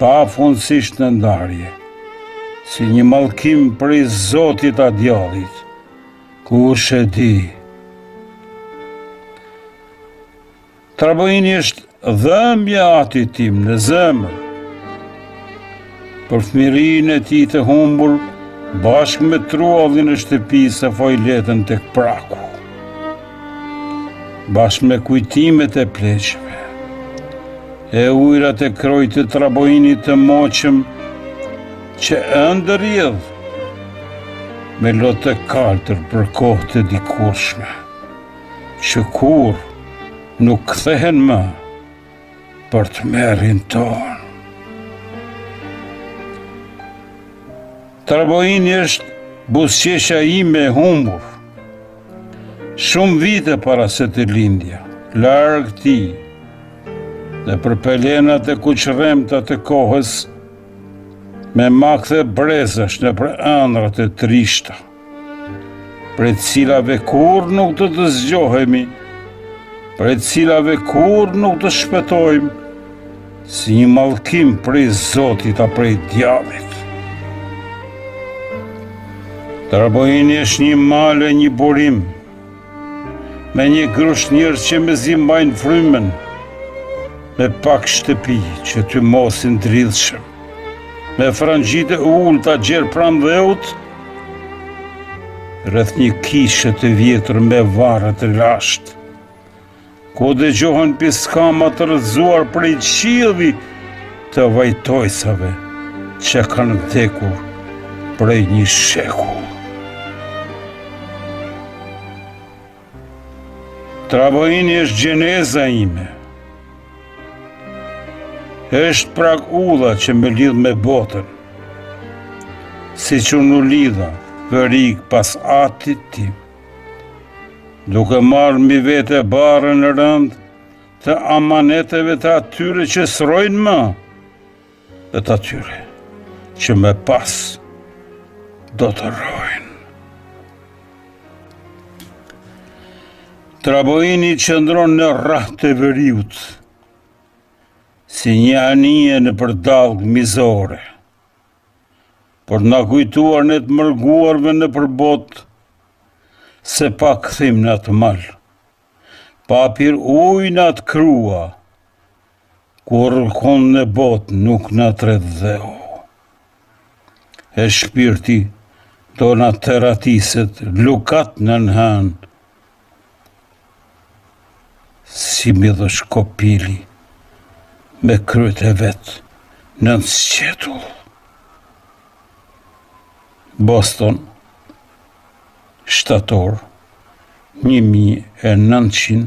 Pafundësisht në ndarje, si një mallkim prej zotit a djallit, kush e di. Traboini është dhëmbja e atit tim në zemër, për fëmininë e tij të humbur bashkë me truallin e shtëpisë e fojletën tek praku. Bashkë me kujtimet e pleqve, e ujërat e kroit të Traboinit të moqëm, që ende rrjedh, me lot të kaltër për kohët e dikurshme, që kurrë nuk kthehen më, për tmerrin tonë. Traboini është buzëqeshja ime e humbur. Shumë vite para se të lindja, larg tij, nëpër pelenat e kuqërremta të kohës, me makthe brezash nëpër andrat e trishta. prej të cilave kurrë nuk do të zgjohemi, prej të cilave kurrë nuk do të shpëtojmë, si një mallkim prej Zotit a prej djallit. Traboini është një mal e një burim, Me një grusht njerëz që mezi mbajnë frymën Me pak shtëpi që tymosin dridhshëm Me frëngjitë e ulëta gjer pranë dheut Rreth një kishe të vjetër me varre të lashta ku dëgjohen piskama të rrëzuar prej qielli të vajtojcave që kanë vdekur prej një shekulli. Traboini është gjeneza ime, është prangulla që më lidh me botën, siç unë u lidha verig pas atit tim. Duke marrë mbi vete barrën e rëndë të amaneteve të atyre që s'rrojnë më dhe të atyre që më pas do të rrojnë. Traboini qëndron në rrah të veriut, si një anije nëpër dallgë mizore. për të na kujtuar ne të mërguarve nëpër botë se pa u kthyer në atë mal, pa pirë ujë në atë krua, kurrkund në botë nuk na tret dheu. E shpirti do na teratiset lugat nën hanë, Si Milosh Kopili me kryet e vet nën sqetull. Boston, shtator 1900